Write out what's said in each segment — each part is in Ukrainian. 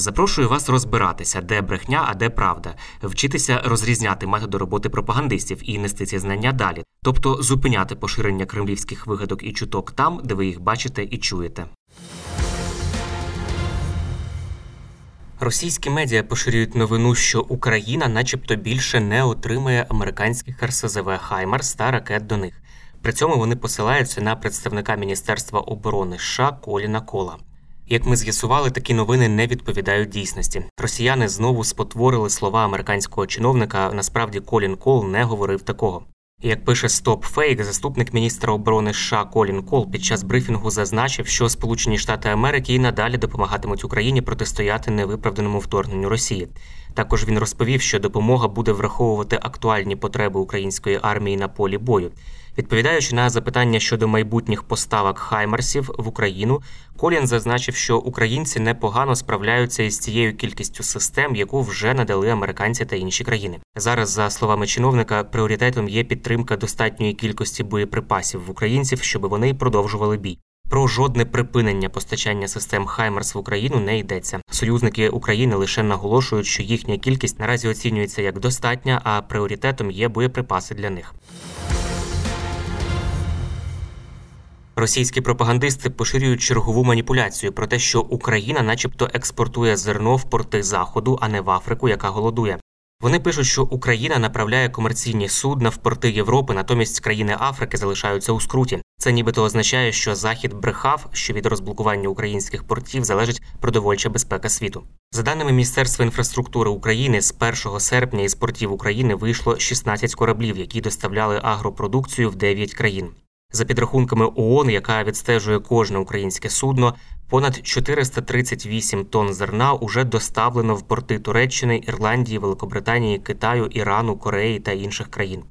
Запрошую вас розбиратися, де брехня, а де правда, вчитися розрізняти методи роботи пропагандистів і нести ці знання далі, тобто зупиняти поширення кремлівських вигадок і чуток там, де ви їх бачите і чуєте. Російські медіа поширюють новину, що Україна, начебто, більше не отримує американських РСЗВ Хаймарс та ракет до них. При цьому вони посилаються на представника Міністерства оборони США Коліна Кола. Як ми з'ясували, такі новини не відповідають дійсності. Росіяни знову спотворили слова американського чиновника. Насправді Колін Кол не говорив такого. Як пише Фейк, заступник міністра оборони США Колін Кол під час брифінгу зазначив, що Сполучені Штати Америки і надалі допомагатимуть Україні протистояти невиправданому вторгненню Росії. Також він розповів, що допомога буде враховувати актуальні потреби української армії на полі бою. Відповідаючи на запитання щодо майбутніх поставок Хаймарсів в Україну, Колін зазначив, що українці непогано справляються із цією кількістю систем, яку вже надали американці та інші країни. Зараз, за словами чиновника, пріоритетом є підтримка достатньої кількості боєприпасів в українців, щоб вони продовжували бій. Про жодне припинення постачання систем Хаймерс в Україну не йдеться. Союзники України лише наголошують, що їхня кількість наразі оцінюється як достатня, а пріоритетом є боєприпаси для них. Російські пропагандисти поширюють чергову маніпуляцію про те, що Україна, начебто, експортує зерно в порти заходу, а не в Африку, яка голодує. Вони пишуть, що Україна направляє комерційні судна в порти Європи, натомість країни Африки залишаються у скруті. Це нібито означає, що Захід брехав, що від розблокування українських портів залежить продовольча безпека світу. За даними Міністерства інфраструктури України, з 1 серпня із портів України вийшло 16 кораблів, які доставляли агропродукцію в 9 країн. За підрахунками ООН, яка відстежує кожне українське судно, понад 438 тонн зерна уже доставлено в порти Туреччини, Ірландії, Великобританії, Китаю, Ірану, Кореї та інших країн.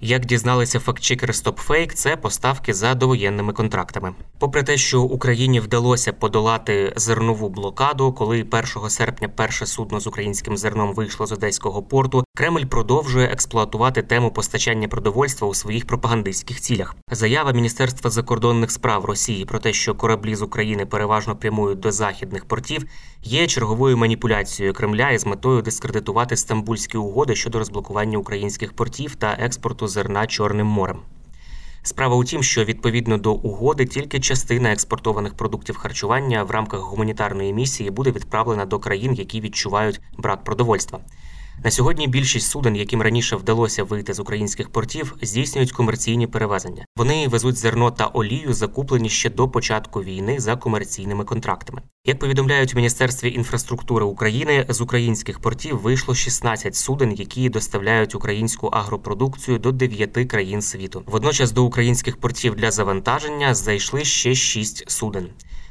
Як дізналися фактчекери StopFake, це поставки за довоєнними контрактами. Попри те, що Україні вдалося подолати зернову блокаду, коли 1 серпня перше судно з українським зерном вийшло з одеського порту, Кремль продовжує експлуатувати тему постачання продовольства у своїх пропагандистських цілях. Заява Міністерства закордонних справ Росії про те, що кораблі з України переважно прямують до західних портів, є черговою маніпуляцією Кремля із метою дискредитувати стамбульські угоди щодо розблокування українських портів та експорту зерна Чорним морем. Справа у тім, що відповідно до угоди тільки частина експортованих продуктів харчування в рамках гуманітарної місії буде відправлена до країн, які відчувають брак продовольства. На сьогодні більшість суден, яким раніше вдалося вийти з українських портів, здійснюють комерційні перевезення. Вони везуть зерно та олію, закуплені ще до початку війни за комерційними контрактами. Як повідомляють в Міністерстві інфраструктури України, з українських портів вийшло 16 суден, які доставляють українську агропродукцію до 9 країн світу. Водночас до українських портів для завантаження зайшли ще 6 суден.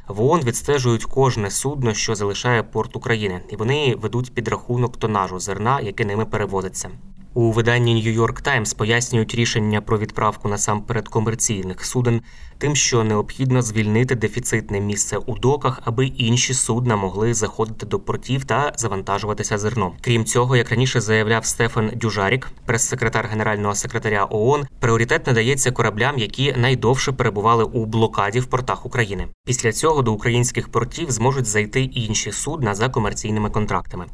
В ООН відстежують кожне судно, що залишає порт України, і вони ведуть підрахунок тонажу зерна, яке ними перевозиться. У виданні New York Times пояснюють рішення про відправку насамперед комерційних суден, тим, що необхідно звільнити дефіцитне місце у доках, аби інші судна могли заходити до портів та завантажуватися зерном. Крім цього, як раніше заявляв Стефан Дюжарік, прес-секретар генерального секретаря ООН, пріоритет надається кораблям, які найдовше перебували у блокаді в портах України. Після цього до українських портів зможуть зайти інші судна за комерційними контрактами.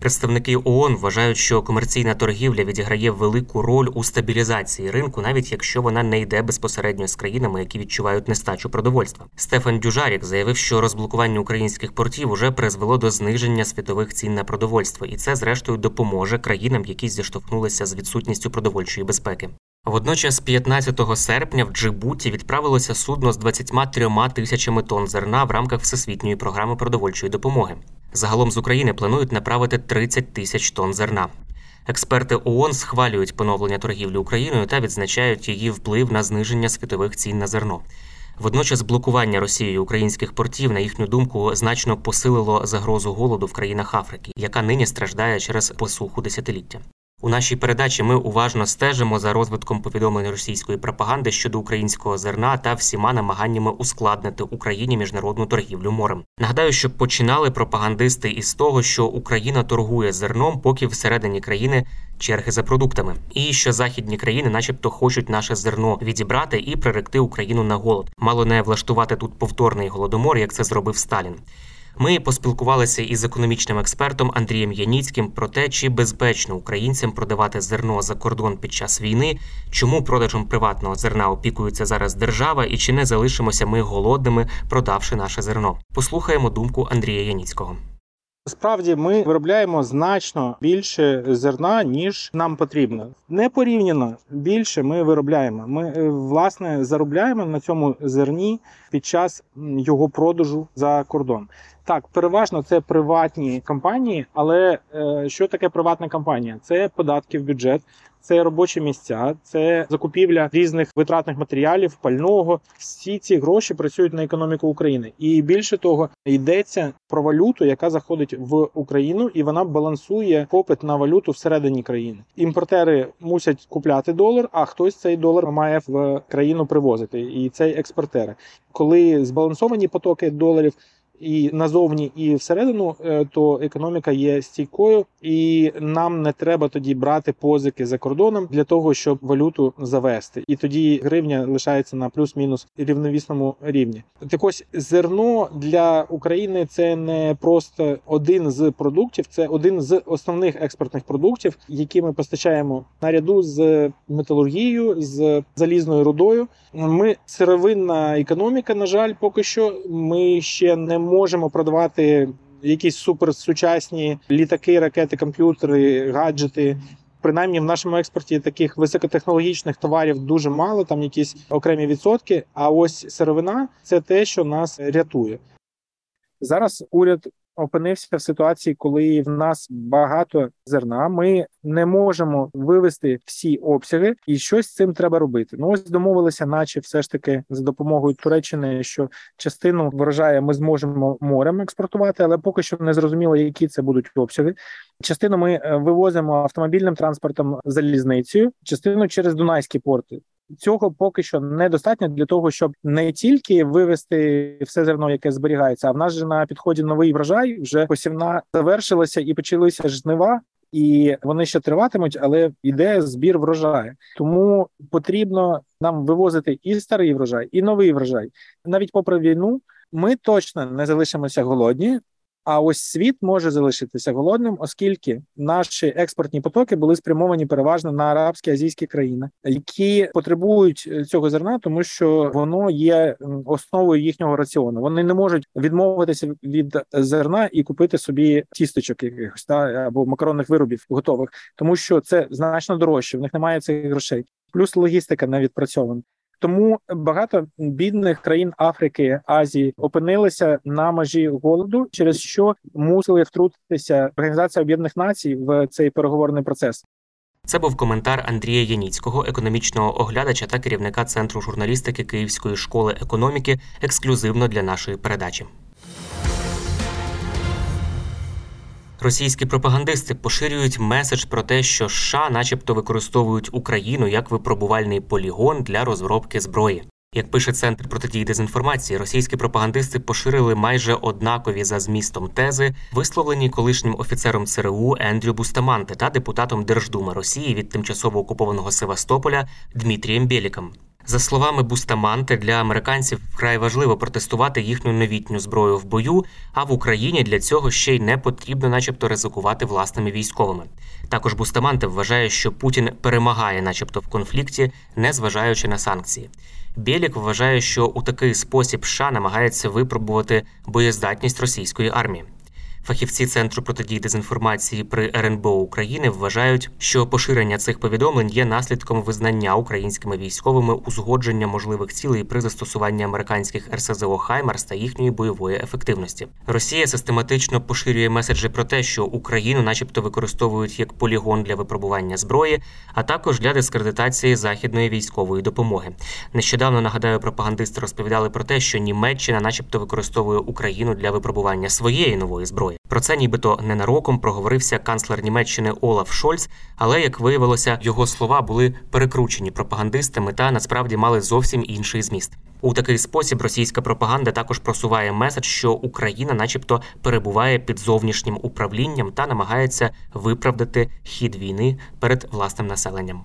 Представники ООН вважають, що комерційна торгівля відіграє велику роль у стабілізації ринку, навіть якщо вона не йде безпосередньо з країнами, які відчувають нестачу продовольства. Стефан Дюжарік заявив, що розблокування українських портів уже призвело до зниження світових цін на продовольство, і це, зрештою, допоможе країнам, які зіштовхнулися з відсутністю продовольчої безпеки. Водночас, 15 серпня в Джибуті відправилося судно з 23 тисячами тонн зерна в рамках всесвітньої програми продовольчої допомоги. Загалом з України планують направити 30 тисяч тонн зерна. Експерти ООН схвалюють поновлення торгівлі Україною та відзначають її вплив на зниження світових цін на зерно. Водночас блокування Росією українських портів, на їхню думку, значно посилило загрозу голоду в країнах Африки, яка нині страждає через посуху десятиліття. У нашій передачі ми уважно стежимо за розвитком повідомлень російської пропаганди щодо українського зерна та всіма намаганнями ускладнити Україні міжнародну торгівлю морем. Нагадаю, що починали пропагандисти із того, що Україна торгує зерном, поки всередині країни черги за продуктами, і що західні країни, начебто, хочуть наше зерно відібрати і приректи Україну на голод. Мало не влаштувати тут повторний голодомор, як це зробив Сталін. Ми поспілкувалися із економічним експертом Андрієм Яніцьким про те, чи безпечно українцям продавати зерно за кордон під час війни, чому продажем приватного зерна опікується зараз держава, і чи не залишимося ми голодними, продавши наше зерно. Послухаємо думку Андрія Яніцького. Справді ми виробляємо значно більше зерна, ніж нам потрібно. Непорівняно більше ми виробляємо. Ми е, власне заробляємо на цьому зерні під час його продажу за кордон. Так, переважно це приватні компанії, але е, що таке приватна компанія? Це податки в бюджет, це робочі місця, це закупівля різних витратних матеріалів, пального. Всі ці гроші працюють на економіку України, і більше того, йдеться про валюту, яка заходить в Україну, і вона балансує попит на валюту всередині країни. Імпортери мусять купляти долар, а хтось цей долар має в країну привозити. І це експортери, коли збалансовані потоки доларів і назовні, і всередину, е, то економіка є стійкою, і нам не треба тоді брати позики за кордоном для того, щоб валюту завести. І тоді гривня лишається на плюс-мінус рівновісному рівні. Так ось зерно для України це не просто один з продуктів, це один з основних експортних продуктів, які ми постачаємо наряду з металургією, з залізною рудою. Ми сировинна економіка. На жаль, поки що ми ще не можемо продавати якісь суперсучасні літаки, ракети, комп'ютери, гаджети. Принаймні в нашому експорті таких високотехнологічних товарів дуже мало, там якісь окремі відсотки. А ось сировина це те, що нас рятує. Зараз уряд опинився в ситуації, коли в нас багато зерна. Ми не можемо вивести всі обсяги, і щось з цим треба робити. Ну ось домовилися, наче все ж таки за допомогою Туреччини, що частину врожаю ми зможемо морем експортувати, але поки що не зрозуміло, які це будуть обсяги. Частину ми е, вивозимо автомобільним транспортом залізницею, частину через Дунайські порти. Цього поки що недостатньо для того, щоб не тільки вивести все зерно, яке зберігається, а в нас же на підході новий врожай вже посівна завершилася і почалися жнива. І вони ще триватимуть, але йде збір врожаю. Тому потрібно нам вивозити і старий врожай, і новий врожай. Навіть попри війну, ми точно не залишимося голодні. А ось світ може залишитися голодним, оскільки наші експортні потоки були спрямовані переважно на арабські азійські країни, які потребують е, цього зерна, тому що воно є основою їхнього раціону. Вони не можуть відмовитися від зерна і купити собі тісточок якихось та або макаронних виробів готових, тому що це значно дорожче. В них немає цих грошей. Плюс логістика не відпрацьована. Тому багато бідних країн Африки Азії опинилися на межі голоду, через що мусили втрутитися Організація Об'єднаних Націй в цей переговорний процес. Це був коментар Андрія Яніцького, економічного оглядача та керівника центру журналістики Київської школи економіки, ексклюзивно для нашої передачі. Російські пропагандисти поширюють меседж про те, що США, начебто, використовують Україну як випробувальний полігон для розробки зброї. Як пише центр протидії дезінформації, російські пропагандисти поширили майже однакові за змістом тези, висловлені колишнім офіцером ЦРУ Ендрю Бустаманте та депутатом Держдуми Росії від тимчасово окупованого Севастополя Дмитрієм Бєліком. За словами Бустаманте, для американців вкрай важливо протестувати їхню новітню зброю в бою. А в Україні для цього ще й не потрібно, начебто, ризикувати власними військовими. Також Бустаманте вважає, що Путін перемагає, начебто, в конфлікті, не зважаючи на санкції. Бєлік вважає, що у такий спосіб США намагається випробувати боєздатність російської армії. Фахівці центру протидії дезінформації при РНБО України вважають, що поширення цих повідомлень є наслідком визнання українськими військовими узгодження можливих цілей при застосуванні американських РСЗО Хаймарс та їхньої бойової ефективності. Росія систематично поширює меседжі про те, що Україну, начебто, використовують як полігон для випробування зброї, а також для дискредитації західної військової допомоги. Нещодавно нагадаю, пропагандисти розповідали про те, що Німеччина, начебто, використовує Україну для випробування своєї нової зброї. Про це нібито ненароком проговорився канцлер Німеччини Олаф Шольц, але як виявилося, його слова були перекручені пропагандистами та насправді мали зовсім інший зміст. У такий спосіб російська пропаганда також просуває меседж, що Україна, начебто, перебуває під зовнішнім управлінням та намагається виправдати хід війни перед власним населенням.